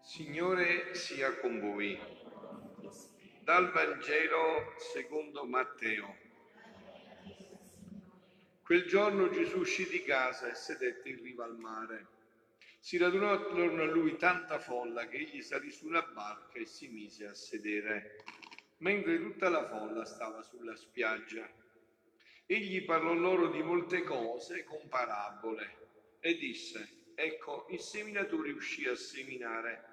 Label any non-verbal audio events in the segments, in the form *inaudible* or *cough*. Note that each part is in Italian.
Signore. Sia con voi. Dal Vangelo secondo Matteo. Quel giorno Gesù uscì di casa e sedette in riva al mare. Si radunò attorno a lui tanta folla che egli salì su una barca e si mise a sedere, mentre tutta la folla stava sulla spiaggia. Egli parlò loro di molte cose con parabole e disse, ecco, il seminatore uscì a seminare.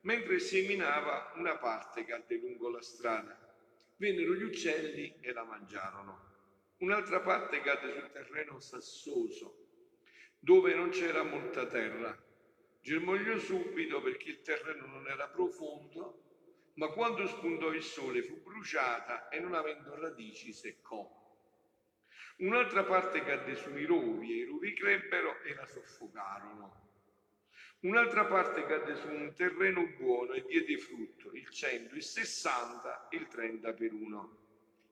Mentre seminava, una parte cadde lungo la strada. Vennero gli uccelli e la mangiarono. Un'altra parte cadde sul terreno sassoso, dove non c'era molta terra. Germogliò subito perché il terreno non era profondo, ma quando spuntò il sole fu bruciata e non avendo radici seccò. Un'altra parte cadde sui rovi e i rovi crebbero e la soffocarono. Un'altra parte cadde su un terreno buono e diede frutto, il 100, il 60, il 30 per uno.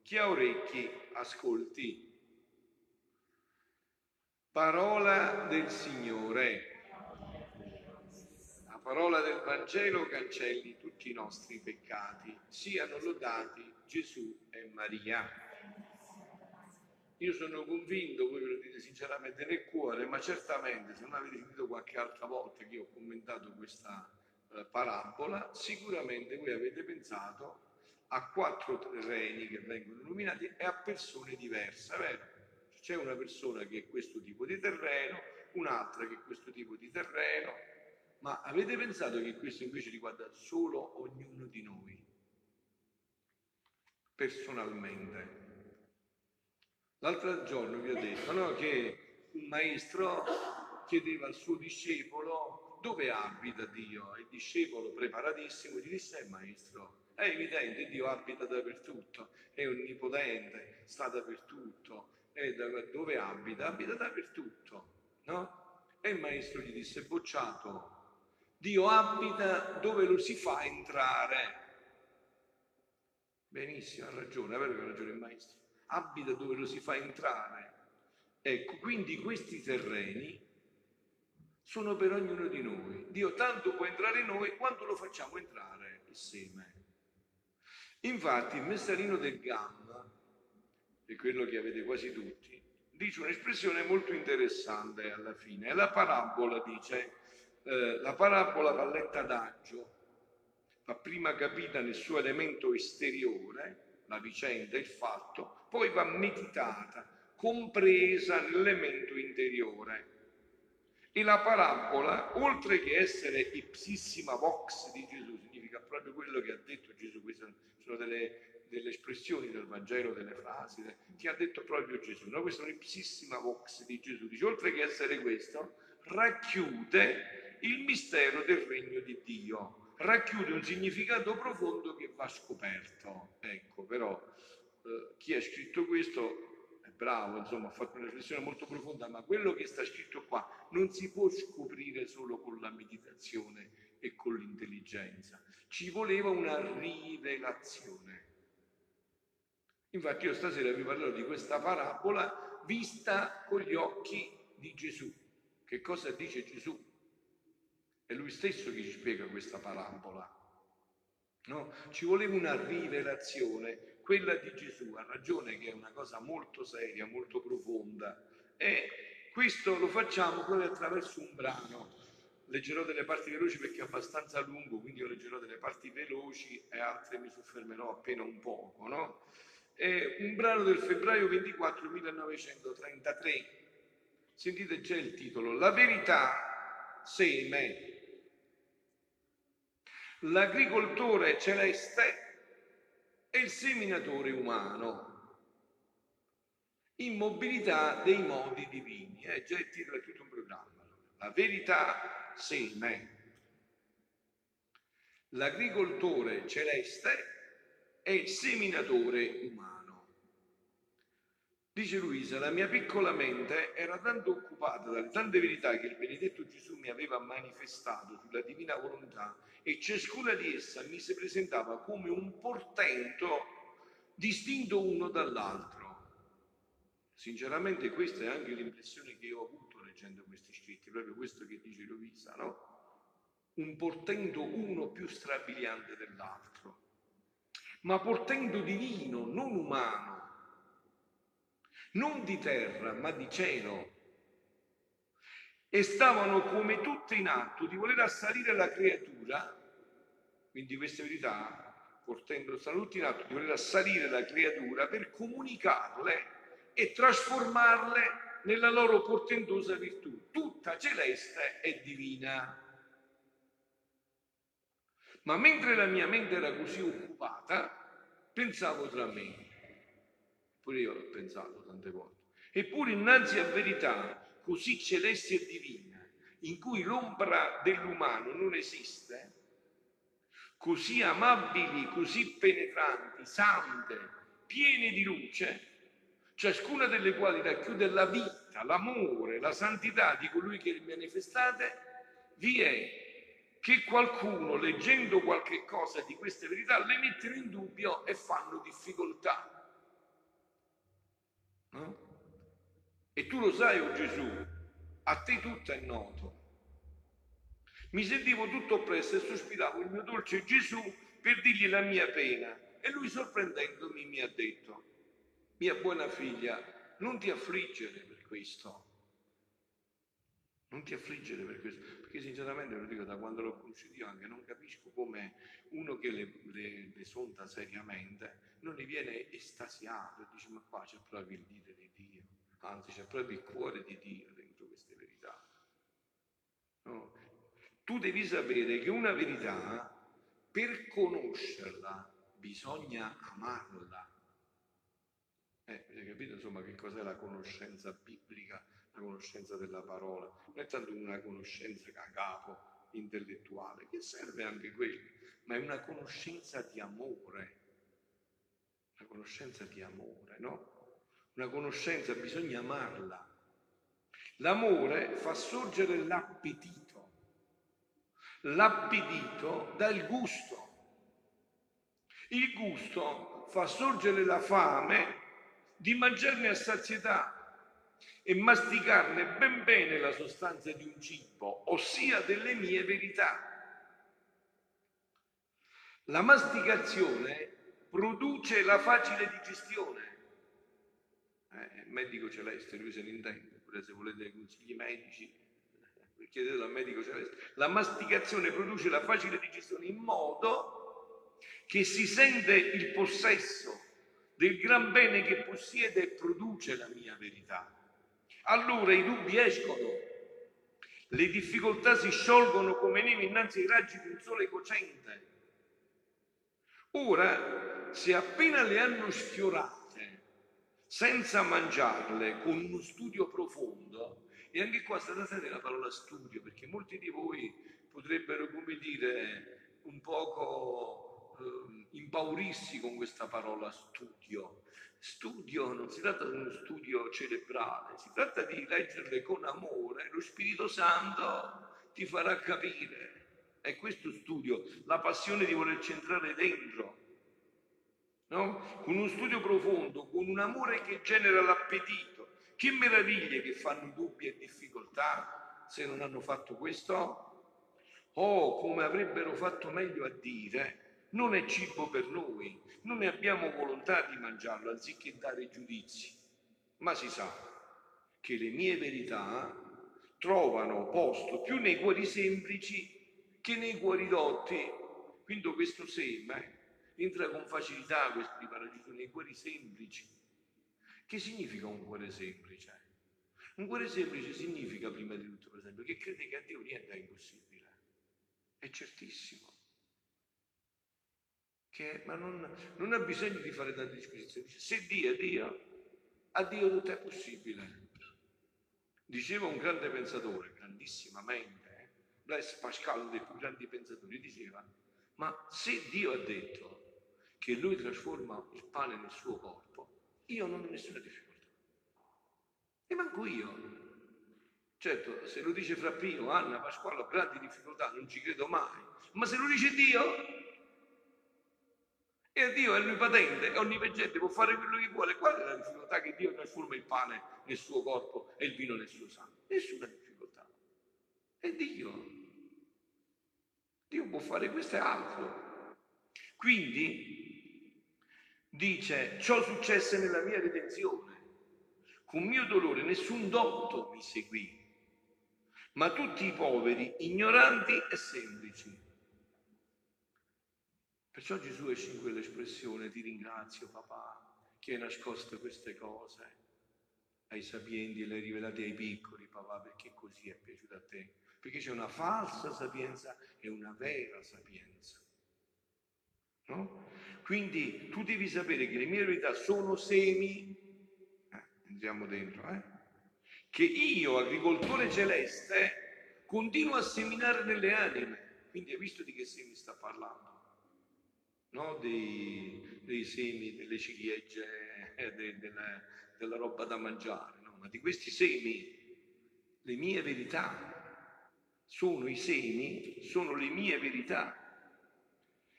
Chi ha orecchi, ascolti. Parola del Signore. La parola del Vangelo cancelli tutti i nostri peccati. Siano lodati Gesù e Maria. Io sono convinto, voi ve lo dite sinceramente nel cuore, ma certamente se non avete sentito qualche altra volta che io ho commentato questa eh, parabola, sicuramente voi avete pensato a quattro terreni che vengono nominati e a persone diverse, vero? C'è una persona che è questo tipo di terreno, un'altra che è questo tipo di terreno, ma avete pensato che questo invece riguarda solo ognuno di noi, personalmente? L'altro giorno vi ho detto no, che un maestro chiedeva al suo discepolo dove abita Dio. Il discepolo preparatissimo gli disse, eh, maestro, è evidente, Dio abita dappertutto, è onnipotente, sta dappertutto, è dove abita? Abita dappertutto, no? E il maestro gli disse, bocciato, Dio abita dove lo si fa entrare. Benissimo, ha ragione, è vero che ha ragione il maestro abita dove lo si fa entrare. Ecco, quindi questi terreni sono per ognuno di noi. Dio tanto può entrare in noi quanto lo facciamo entrare il seme. Infatti il messarino del gamma, è quello che avete quasi tutti, dice un'espressione molto interessante alla fine. La parabola dice, eh, la parabola va letta d'agio, va prima capita nel suo elemento esteriore, la vicenda, il fatto, poi va meditata, compresa nell'elemento interiore. E la parabola, oltre che essere ipsissima vox di Gesù, significa proprio quello che ha detto Gesù, queste sono delle, delle espressioni del Vangelo, delle frasi, che ha detto proprio Gesù. No? Questa è un'ipsissima vox di Gesù. Dice, oltre che essere questo, racchiude il mistero del regno di Dio racchiude un significato profondo che va scoperto. Ecco, però eh, chi ha scritto questo è bravo, insomma, ha fatto una riflessione molto profonda, ma quello che sta scritto qua non si può scoprire solo con la meditazione e con l'intelligenza. Ci voleva una rivelazione. Infatti io stasera vi parlerò di questa parabola vista con gli occhi di Gesù. Che cosa dice Gesù? È lui stesso che ci spiega questa parabola. No? Ci voleva una rivelazione, quella di Gesù, ha ragione che è una cosa molto seria, molto profonda. E questo lo facciamo proprio attraverso un brano. Leggerò delle parti veloci perché è abbastanza lungo, quindi io leggerò delle parti veloci e altre mi soffermerò appena un poco. No? È un brano del febbraio 24 1933. Sentite già il titolo, La verità seme l'agricoltore celeste e il seminatore umano. Immobilità dei modi divini. Eh, già il titolo è tutto un programma. La verità seme. L'agricoltore celeste e il seminatore umano. Dice Luisa, la mia piccola mente era tanto occupata dalle tante verità che il benedetto Gesù mi aveva manifestato sulla divina volontà e ciascuna di esse mi si presentava come un portento distinto uno dall'altro. Sinceramente questa è anche l'impressione che io ho avuto leggendo questi scritti, proprio questo che dice Luisa, no? Un portento uno più strabiliante dell'altro, ma portento divino, non umano non di terra, ma di cielo. E stavano come tutte in atto di voler assalire la creatura, quindi queste verità, portando, stavano tutti in atto di voler assalire la creatura per comunicarle e trasformarle nella loro portentosa virtù, tutta celeste e divina. Ma mentre la mia mente era così occupata, pensavo tra me, Pure io l'ho pensato tante volte. Eppure innanzi a verità così celesti e divine, in cui l'ombra dell'umano non esiste, così amabili, così penetranti, sante, piene di luce, ciascuna delle quali racchiude la vita, l'amore, la santità di colui che le manifestate, vi è che qualcuno, leggendo qualche cosa di queste verità, le mettono in dubbio e fanno difficoltà. No? E tu lo sai, oh Gesù, a te tutto è noto. Mi sentivo tutto oppresso e sospiravo il mio dolce Gesù per dirgli la mia pena. E lui sorprendendomi mi ha detto, mia buona figlia, non ti affliggere per questo. Non ti affliggere per questo, perché sinceramente lo dico da quando l'ho conosciuto io anche non capisco come uno che le, le, le sonda seriamente non ne viene estasiato e dice ma qua c'è proprio il dito di Dio, anzi c'è proprio il cuore di Dio dentro queste verità. No? Tu devi sapere che una verità, per conoscerla, bisogna amarla. Eh, avete capito insomma che cos'è la conoscenza biblica, la conoscenza della parola? Non è tanto una conoscenza a capo, intellettuale, che serve anche quello, ma è una conoscenza di amore una conoscenza di amore, no? Una conoscenza, bisogna amarla. L'amore fa sorgere l'appetito. L'appetito dà il gusto. Il gusto fa sorgere la fame di mangiarne a sazietà e masticarne ben bene la sostanza di un cibo, ossia delle mie verità. La masticazione produce la facile digestione. Eh, medico celeste, lui se ne intende, pure se volete consigli medici, chiedete al medico celeste. La masticazione produce la facile digestione in modo che si sente il possesso del gran bene che possiede e produce la mia verità. Allora i dubbi escono, le difficoltà si sciolgono come neve innanzi ai raggi di un sole cocente. Ora se appena le hanno sfiorate, senza mangiarle, con uno studio profondo, e anche qua state la parola studio, perché molti di voi potrebbero, come dire, un poco eh, impaurirsi con questa parola studio. Studio non si tratta di uno studio cerebrale, si tratta di leggerle con amore, lo Spirito Santo ti farà capire. È questo studio, la passione di voler centrare dentro no? con uno studio profondo, con un amore che genera l'appetito. Che meraviglie che fanno dubbi e difficoltà se non hanno fatto questo? Oh, come avrebbero fatto meglio a dire, non è cibo per noi, non ne abbiamo volontà di mangiarlo anziché dare giudizi, ma si sa che le mie verità trovano posto più nei cuori semplici che nei cuori dotti. Quindi questo seme entra con facilità questi paradiso nei cuori semplici. Che significa un cuore semplice? Un cuore semplice significa, prima di tutto, per esempio, che crede che a Dio niente è impossibile. È certissimo. Che, ma non, non, ha bisogno di fare tante disquisizioni. Se Dio è Dio, a Dio tutto è possibile. Diceva un grande pensatore, grandissimamente, eh? Blaise Pascal, uno dei più grandi pensatori, diceva, ma se Dio ha detto che lui trasforma il pane nel suo corpo, io non ho nessuna difficoltà. E manco io. Certo, se lo dice Fra Pio, Anna, Pasquale, ho grandi difficoltà, non ci credo mai. Ma se lo dice Dio, e Dio è onnipotente, è onnipotente, può fare quello che vuole. Qual è la difficoltà che Dio trasforma il pane nel suo corpo e il vino nel suo sangue? Nessuna difficoltà. È Dio. Dio può fare questo e altro. Quindi dice, ciò successe nella mia redenzione. Con mio dolore nessun dotto mi seguì, ma tutti i poveri, ignoranti e semplici. Perciò Gesù esce in quell'espressione, ti ringrazio papà che hai nascosto queste cose ai sapienti e le hai rivelate ai piccoli, papà, perché così è piaciuto a te. Perché c'è una falsa sapienza e una vera sapienza. No? Quindi tu devi sapere che le mie verità sono semi, eh, entriamo dentro, eh? che io, agricoltore celeste, continuo a seminare nelle anime. Quindi hai visto di che semi sta parlando? No? dei, dei, semi, delle ciliegie, eh, de, della, della, roba da mangiare, no? ma di questi semi, le mie verità sono i semi, sono le mie verità,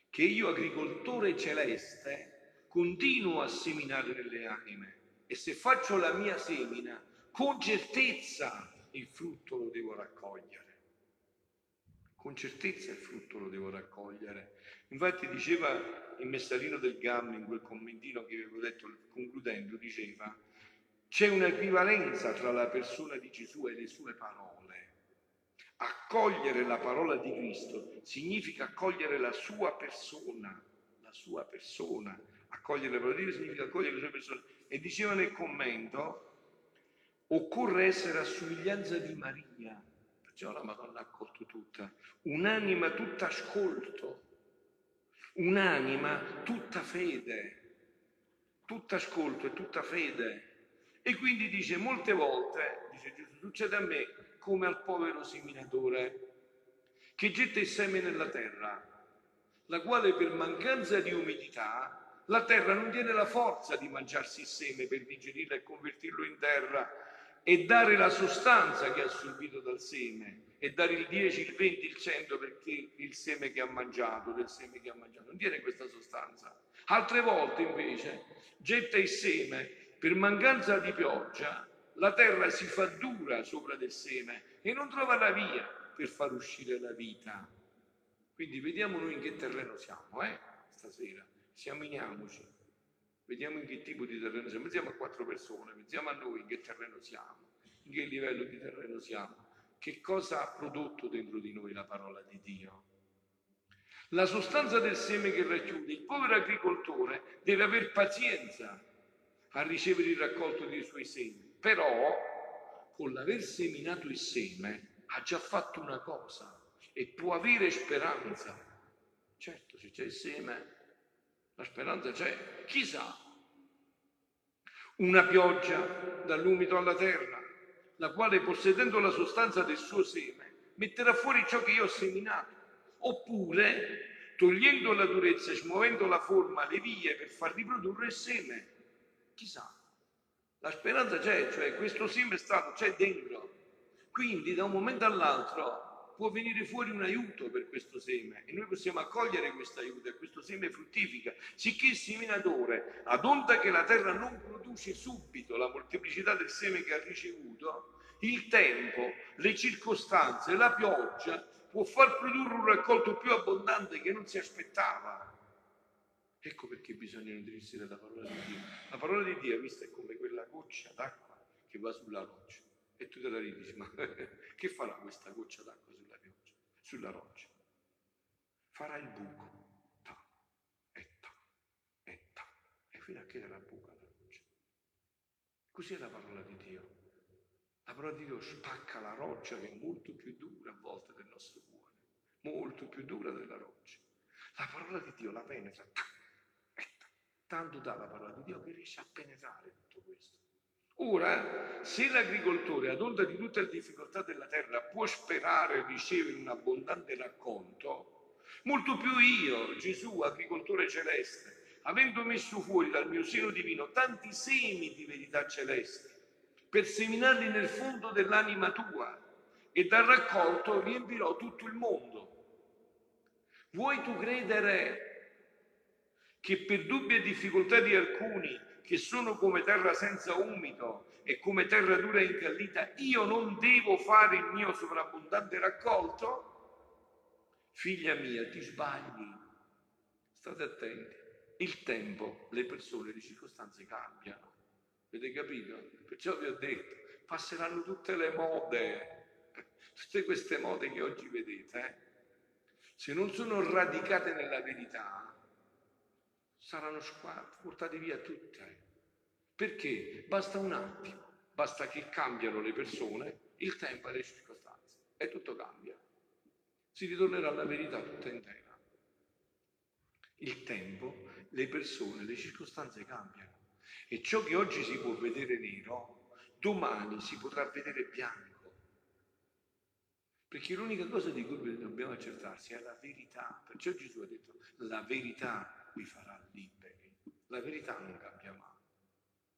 che io, agricoltore celeste, continuo a seminare nelle anime. E se faccio la mia semina, con certezza il frutto lo devo raccogliere. Con certezza il frutto lo devo raccogliere. Infatti diceva il messarino del Gamma in quel commentino che avevo detto concludendo, diceva c'è un'equivalenza tra la persona di Gesù e le sue parole. Accogliere la parola di Cristo significa accogliere la sua persona, la sua persona. Accogliere la parola di Cristo significa accogliere la sua persona. E diceva nel commento, occorre essere a somiglianza di Maria, perciò la Madonna ha accolto tutta, un'anima tutta ascolto, un'anima tutta fede, tutta ascolto e tutta fede. E quindi dice molte volte, dice Gesù, succede a me come al povero seminatore che getta il seme nella terra, la quale per mancanza di umidità la terra non tiene la forza di mangiarsi il seme per digerirlo e convertirlo in terra e dare la sostanza che ha assorbito dal seme e dare il 10, il 20, il 100 perché il seme che ha mangiato, del seme che ha mangiato, non tiene questa sostanza. Altre volte invece getta il seme per mancanza di pioggia, la terra si fa dura sopra del seme e non trova la via per far uscire la vita. Quindi vediamo noi in che terreno siamo, eh, stasera. Esaminiamoci. Vediamo in che tipo di terreno siamo. Pensiamo a quattro persone, pensiamo a noi in che terreno siamo, in che livello di terreno siamo che cosa ha prodotto dentro di noi la parola di Dio. La sostanza del seme che racchiude il povero agricoltore deve aver pazienza a ricevere il raccolto dei suoi semi, però con l'aver seminato il seme ha già fatto una cosa e può avere speranza. Certo, se c'è il seme, la speranza c'è, chissà. Una pioggia dall'umido alla terra, la quale possedendo la sostanza del suo seme metterà fuori ciò che io ho seminato, oppure togliendo la durezza e smuovendo la forma, le vie per far riprodurre il seme. Chissà, la speranza c'è, cioè questo seme è stato, c'è dentro. Quindi da un momento all'altro può venire fuori un aiuto per questo seme e noi possiamo accogliere questo aiuto e questo seme fruttifica, sicché il seminatore, ad onta che la terra non produce subito la molteplicità del seme che ha ricevuto, il tempo, le circostanze, la pioggia può far produrre un raccolto più abbondante che non si aspettava. Ecco perché bisogna nutrirsi della parola di Dio. La parola di Dio, vista, è come quella goccia d'acqua che va sulla roccia. E tu te la ridi, ma *laughs* che farà questa goccia d'acqua sulla roccia? Farà il buco, ta, e ta, e ta, e fino a che la buca la roccia. Così è la parola di Dio. La parola di Dio spacca la roccia che è molto più dura a volte del nostro cuore, molto più dura della roccia. La parola di Dio la penetra, ta, e ta, tanto dà la parola di Dio che riesce a penetrare tutto questo. Ora, se l'agricoltore, ad onda di tutte le difficoltà della terra, può sperare ricevere un abbondante racconto, molto più io, Gesù, agricoltore celeste, avendo messo fuori dal mio seno divino tanti semi di verità celeste, per seminarli nel fondo dell'anima tua e dal raccolto riempirò tutto il mondo. Vuoi tu credere che per dubbi e difficoltà di alcuni, che sono come terra senza umito e come terra dura e incallita, io non devo fare il mio sovrabbondante raccolto? Figlia mia, ti sbagli. State attenti. Il tempo, le persone, le circostanze cambiano. Avete capito? Perciò vi ho detto, passeranno tutte le mode, tutte queste mode che oggi vedete, eh? se non sono radicate nella verità, saranno portate via tutte. Perché? Basta un attimo, basta che cambiano le persone, il tempo e le circostanze e tutto cambia. Si ritornerà alla verità tutta intera. Il tempo, le persone, le circostanze cambiano. E ciò che oggi si può vedere nero, domani si potrà vedere bianco. Perché l'unica cosa di cui dobbiamo accertarsi è la verità. Perciò Gesù ha detto, la verità vi farà liberi. La verità non cambia mai.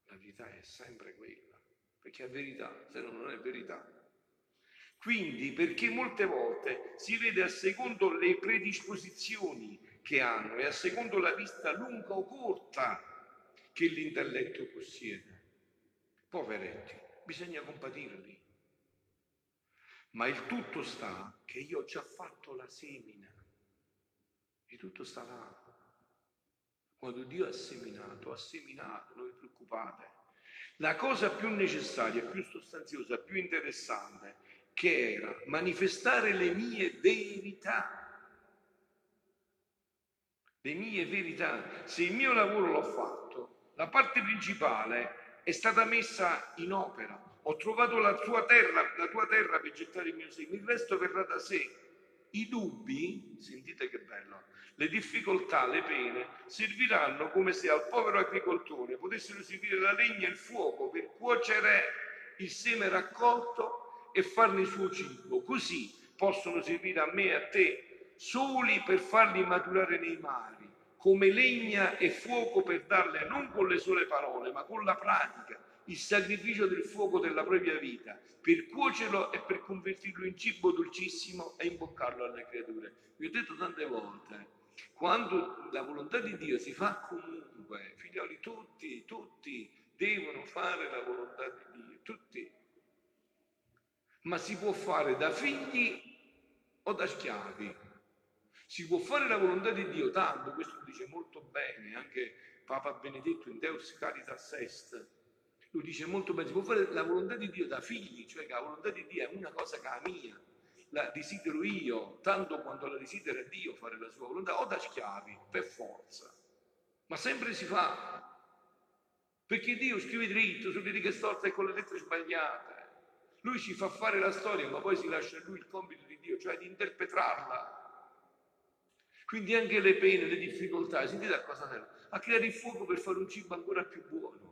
La verità è sempre quella, perché è verità, se no non è verità. Quindi, perché molte volte si vede a secondo le predisposizioni che hanno e a secondo la vista lunga o corta che l'intelletto possiede. Poveretti, bisogna compatirli. Ma il tutto sta che io ho già fatto la semina. Il tutto sta là. Quando Dio ha seminato, ha seminato, non vi preoccupate. La cosa più necessaria, più sostanziosa, più interessante, che era manifestare le mie verità. Le mie verità. Se il mio lavoro l'ho fatto, la parte principale è stata messa in opera. Ho trovato la tua terra, la tua terra per gettare il mio seme, il resto verrà da sé. I dubbi, sentite che bello, le difficoltà, le pene, serviranno come se al povero agricoltore potessero servire la legna e il fuoco per cuocere il seme raccolto e farne il suo cibo. Così possono servire a me e a te soli per farli maturare nei mari, come legna e fuoco per darle non con le sole parole, ma con la pratica il sacrificio del fuoco della propria vita, per cuocerlo e per convertirlo in cibo dolcissimo e imboccarlo alle creature. Vi ho detto tante volte, quando la volontà di Dio si fa comunque, figlioli, tutti, tutti devono fare la volontà di Dio, tutti. Ma si può fare da figli o da schiavi. Si può fare la volontà di Dio tanto, questo lo dice molto bene anche Papa Benedetto in Deus Caritas Est, lui dice molto bene, si può fare la volontà di Dio da figli, cioè che la volontà di Dio è una cosa che è mia, la desidero io, tanto quanto la desidera Dio fare la sua volontà, o da schiavi, per forza. Ma sempre si fa. Perché Dio scrive dritto sulle righe storte e con le lettere sbagliate. Lui ci fa fare la storia, ma poi si lascia a lui il compito di Dio, cioè di interpretarla. Quindi anche le pene, le difficoltà, sentite a cosa serve? A creare il fuoco per fare un cibo ancora più buono.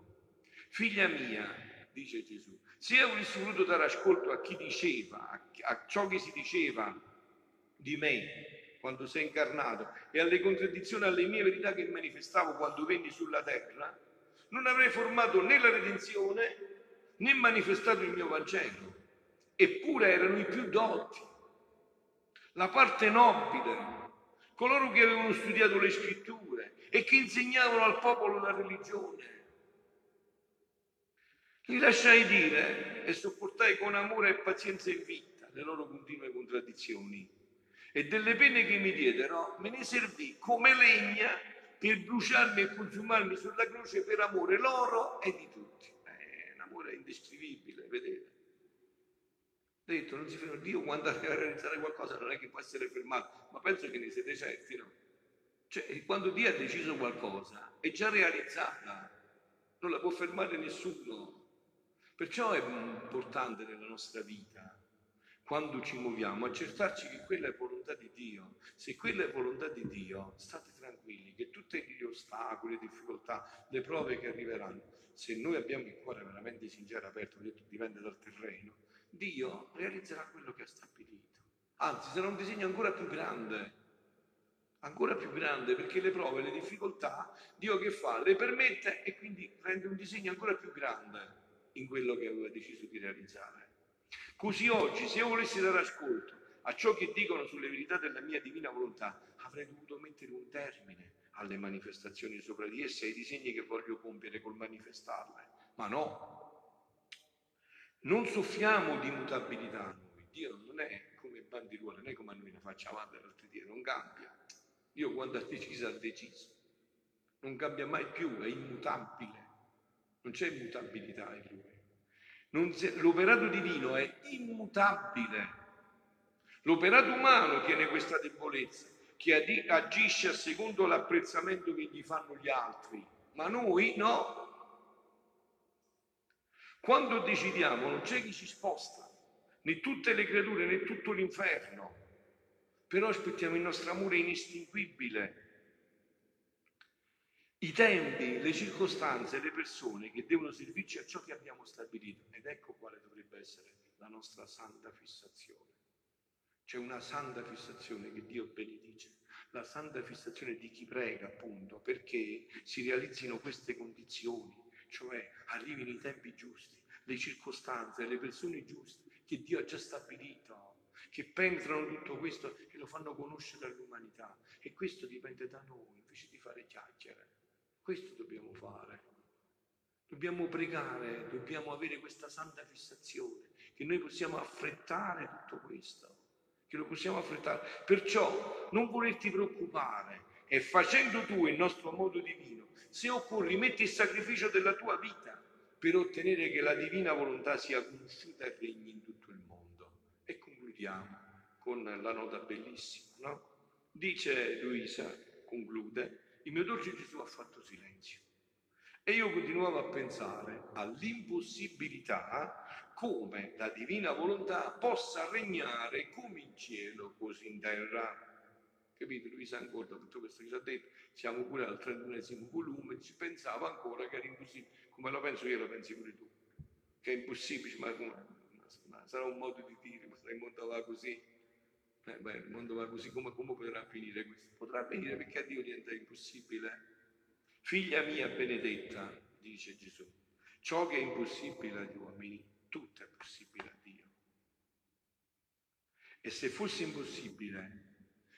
Figlia mia, dice Gesù, se avessi voluto dare ascolto a chi diceva, a ciò che si diceva di me quando sei incarnato e alle contraddizioni, alle mie verità che manifestavo quando venni sulla terra, non avrei formato né la redenzione né manifestato il mio Vangelo. Eppure erano i più dotti, la parte nobile, coloro che avevano studiato le scritture e che insegnavano al popolo la religione li lasciai dire e sopportai con amore e pazienza in vita le loro continue contraddizioni. E delle pene che mi diedero me ne servì come legna per bruciarmi e consumarmi sulla croce per amore loro e di tutti. È un amore indescrivibile, vedete? Ho detto, non si ferma. Dio quando arriva a realizzare qualcosa non è che può essere fermato, ma penso che ne siete certi, no? Cioè, quando Dio ha deciso qualcosa, è già realizzata, non la può fermare nessuno. Perciò è importante nella nostra vita, quando ci muoviamo, accertarci che quella è volontà di Dio. Se quella è volontà di Dio, state tranquilli che tutti gli ostacoli, le difficoltà, le prove che arriveranno, se noi abbiamo il cuore veramente sincero, aperto, detto, dipende dal terreno, Dio realizzerà quello che ha stabilito. Anzi, sarà un disegno ancora più grande, ancora più grande, perché le prove, le difficoltà, Dio che fa? Le permette e quindi rende un disegno ancora più grande in quello che aveva deciso di realizzare. Così oggi, se io volessi dare ascolto a ciò che dicono sulle verità della mia divina volontà, avrei dovuto mettere un termine alle manifestazioni sopra di esse, ai disegni che voglio compiere col manifestarle. Ma no, non soffriamo di mutabilità noi. Dio non è come bandiruola, non è come a noi la faccia avanti l'altro dia, non cambia. Dio quando ha deciso ha deciso. Non cambia mai più, è immutabile. Non c'è immutabilità in lui. Si, l'operato divino è immutabile. L'operato umano tiene questa debolezza, che agisce a secondo l'apprezzamento che gli fanno gli altri, ma noi no. Quando decidiamo non c'è chi ci sposta, né tutte le creature né tutto l'inferno, però aspettiamo il nostro amore inestinguibile i tempi, le circostanze, le persone che devono servirci a ciò che abbiamo stabilito. Ed ecco quale dovrebbe essere la nostra santa fissazione. C'è una santa fissazione che Dio benedice, la santa fissazione di chi prega appunto perché si realizzino queste condizioni, cioè arrivino i tempi giusti, le circostanze, le persone giuste che Dio ha già stabilito, che penetrano tutto questo e lo fanno conoscere all'umanità. E questo dipende da noi, invece di fare chiacchiere. Questo dobbiamo fare. Dobbiamo pregare, dobbiamo avere questa santa fissazione, che noi possiamo affrettare tutto questo, che lo possiamo affrettare. Perciò non volerti preoccupare e facendo tu il nostro modo divino, se occorre metti il sacrificio della tua vita per ottenere che la divina volontà sia conosciuta e regni in tutto il mondo. E concludiamo con la nota bellissima, no? Dice Luisa, conclude, il mio dolce Gesù ha fatto silenzio. E io continuavo a pensare all'impossibilità come la divina volontà possa regnare come in cielo, così in terra. Capite? Lui sa ancora tutto questo che ci ha detto, siamo pure al 31 volume, ci pensava ancora che era impossibile, come lo penso io, lo pensi pure tu, che è impossibile, ma, ma, ma sarà un modo di dire, ma mondo va così, eh, beh, il mondo va così, come, come potrà finire questo? Potrà venire perché a Dio niente è impossibile. Figlia mia benedetta, dice Gesù, ciò che è impossibile agli uomini, tutto è possibile a Dio. E se fosse impossibile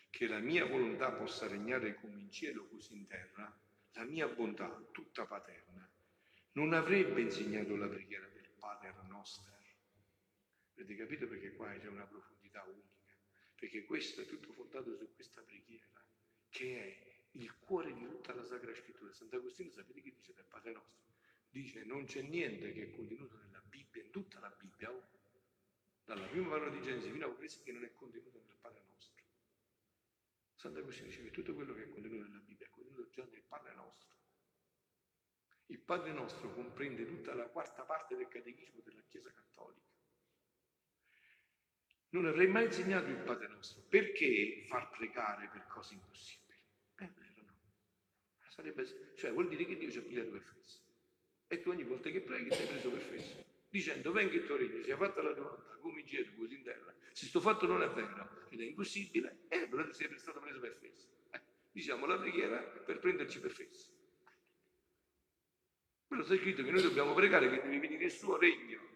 che la mia volontà possa regnare come in cielo così in terra, la mia bontà, tutta paterna, non avrebbe insegnato la preghiera del Padre nostro. Avete capito perché qua c'è una profondità unica? Perché questo è tutto fondato su questa preghiera, che è il cuore di tutta la Sacra Scrittura. Sant'Agostino sapete che dice del Padre nostro? Dice non c'è niente che è contenuto nella Bibbia, in tutta la Bibbia, oh, dalla prima parola di Genesi fino a Apocalisse, che non è contenuto nel Padre nostro. Sant'Agostino dice che tutto quello che è contenuto nella Bibbia è contenuto già nel Padre nostro. Il Padre nostro comprende tutta la quarta parte del catechismo della Chiesa Cattolica non avrei mai insegnato il Padre nostro. Perché far pregare per cose impossibili? È vero, no? Sarebbe, cioè vuol dire che Dio ci ha pigliato per fesso. E tu ogni volta che preghi sei preso per fesso. Dicendo, venga il tuo regno, sia fatta la tua volontà, come in così in terra. Se sto fatto non è vero ed è impossibile, e allora ti sei stato preso per fesso. Eh, diciamo la preghiera per prenderci per fesso. Quello sta scritto che noi dobbiamo pregare che deve venire il suo regno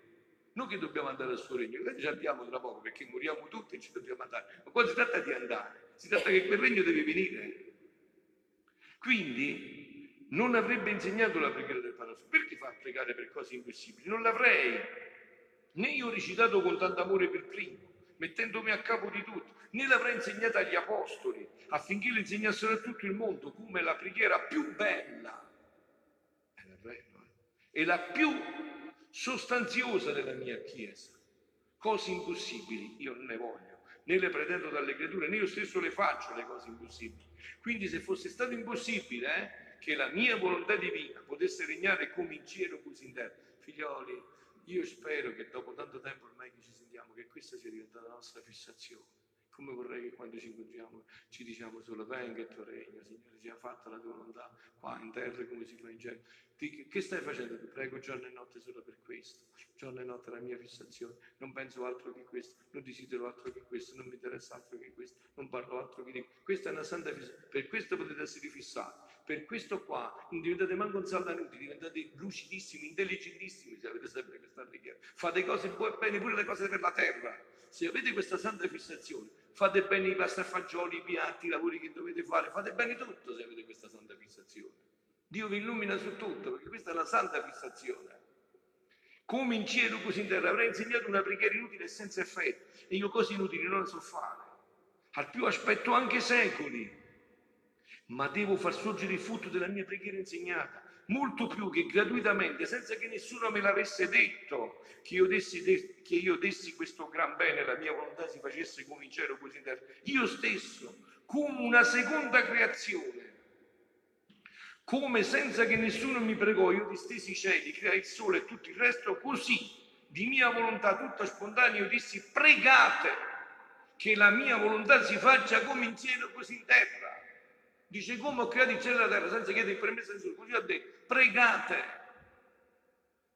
non che dobbiamo andare al suo regno, noi ci andiamo tra poco perché moriamo tutti e ci dobbiamo andare, ma qua si tratta di andare, si tratta che quel regno deve venire. Quindi non avrebbe insegnato la preghiera del Padre perché fa pregare per cose impossibili? Non l'avrei, né io recitato con tanto amore per primo, mettendomi a capo di tutto, né l'avrei insegnata agli apostoli affinché le insegnassero a tutto il mondo come la preghiera più bella. Vero, eh? La più sostanziosa della mia Chiesa. Cose impossibili io non ne voglio, né le pretendo dalle creature, né io stesso le faccio le cose impossibili. Quindi se fosse stato impossibile eh, che la mia volontà divina potesse regnare come in cielo così in terra, figlioli, io spero che dopo tanto tempo ormai che ci sentiamo, che questa sia diventata la nostra fissazione. Come vorrei che quando ci incontriamo ci diciamo solo venga il tuo regno, Signore, sia fatta la tua volontà qua in terra come si fa in cielo. Che stai facendo? Ti prego giorno e notte solo per questo. Giorno e notte è la mia fissazione. Non penso altro che questo, non desidero altro che questo, non mi interessa altro che questo, non parlo altro che di questo. Questa è una santa fissazione. Per questo potete essere fissati. Per questo qua non diventate manco un saldanuti, diventate lucidissimi, intelligentissimi se avete sempre questa preghiera. Fate cose buone bene, pure le cose per la terra. Se avete questa santa fissazione, fate bene i pasta e fagioli, i piatti, i lavori che dovete fare, fate bene tutto se avete questa santa fissazione. Dio vi illumina su tutto, perché questa è la santa fissazione. Come in cielo così in terra avrei insegnato una preghiera inutile e senza effetto, e io cose inutili non le so fare. Al più aspetto anche secoli, ma devo far sorgere il frutto della mia preghiera insegnata, molto più che gratuitamente, senza che nessuno me l'avesse detto, che io dessi, de- che io dessi questo gran bene, la mia volontà si facesse come in cielo così in terra. Io stesso, come una seconda creazione, come senza che nessuno mi pregò, io distesi i cieli, creai il sole e tutto il resto, così di mia volontà tutta spontanea io dissi pregate che la mia volontà si faccia come in cielo così in terra. Dice come ho creato il cielo e la terra senza chiedere il permesso a nessuno, così ho detto pregate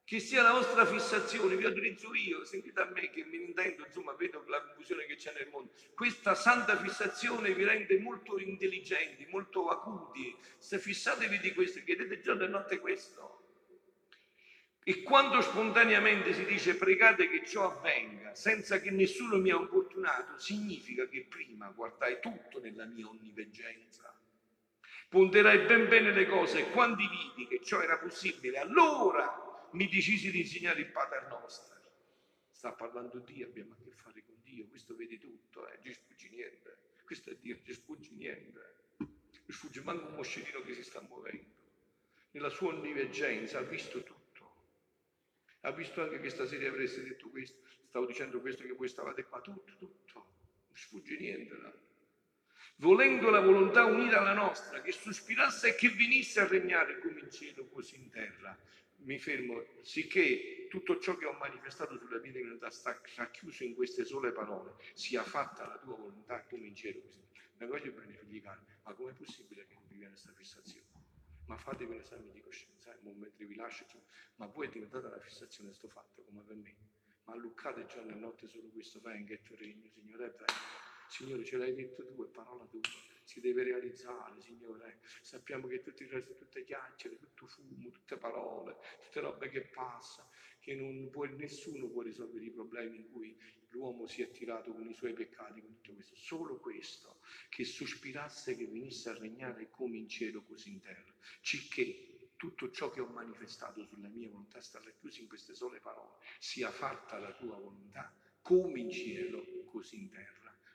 che sia la vostra fissazione, vi autorizzo io, sentite a me che mi intendo, insomma, vedo la confusione che c'è nel mondo. Questa santa fissazione vi rende molto intelligenti, molto acuti. Se fissatevi di questo, chiedete giorno e notte questo. E quando spontaneamente si dice pregate che ciò avvenga, senza che nessuno mi ha opportunato, significa che prima guardai tutto nella mia onniveggenza. Ponderai ben bene le cose e quando vidi che ciò era possibile, allora mi decisi di insegnare il Pater Noster. Sta parlando Dio, abbiamo a che fare con Dio, questo vedi tutto, eh, ci sfuggi niente. Questo è Dio, ci sfuggi niente. Ci sfugge manco un moscerino che si sta muovendo. Nella sua onniveggenza ha visto tutto. Ha visto anche che stasera avreste detto questo, stavo dicendo questo che voi stavate qua, tutto, tutto. Non sfugge niente là. Volendo la volontà unita alla nostra, che sospirasse e che venisse a regnare come in cielo, così in terra mi fermo, sicché tutto ciò che ho manifestato sulla mia divinità sta racchiuso in queste sole parole, sia fatta la tua volontà come in cielo così. Ne voglio bene, figli cari, ma com'è possibile che non vi viene questa fissazione? Ma fatevi un esame di coscienza, eh, mentre vi lascio, ma voi è diventata la fissazione sto fatto come per me. Ma luccate giorno e notte solo questo, venga e tuo regno, Signore, venga. Signore, ce l'hai detto tu, è parola tua si deve realizzare, Signore. Sappiamo che tutto il resto, tutte chiacchiere, tutto fumo, tutte parole, tutte robe che passano, che può, nessuno può risolvere i problemi in cui l'uomo si è tirato con i suoi peccati, con tutto questo. Solo questo, che sospirasse che venisse a regnare come in cielo, così in terra. Cicché tutto ciò che ho manifestato sulla mia volontà sta racchiuso in queste sole parole, sia fatta la tua volontà, come in cielo, così in terra.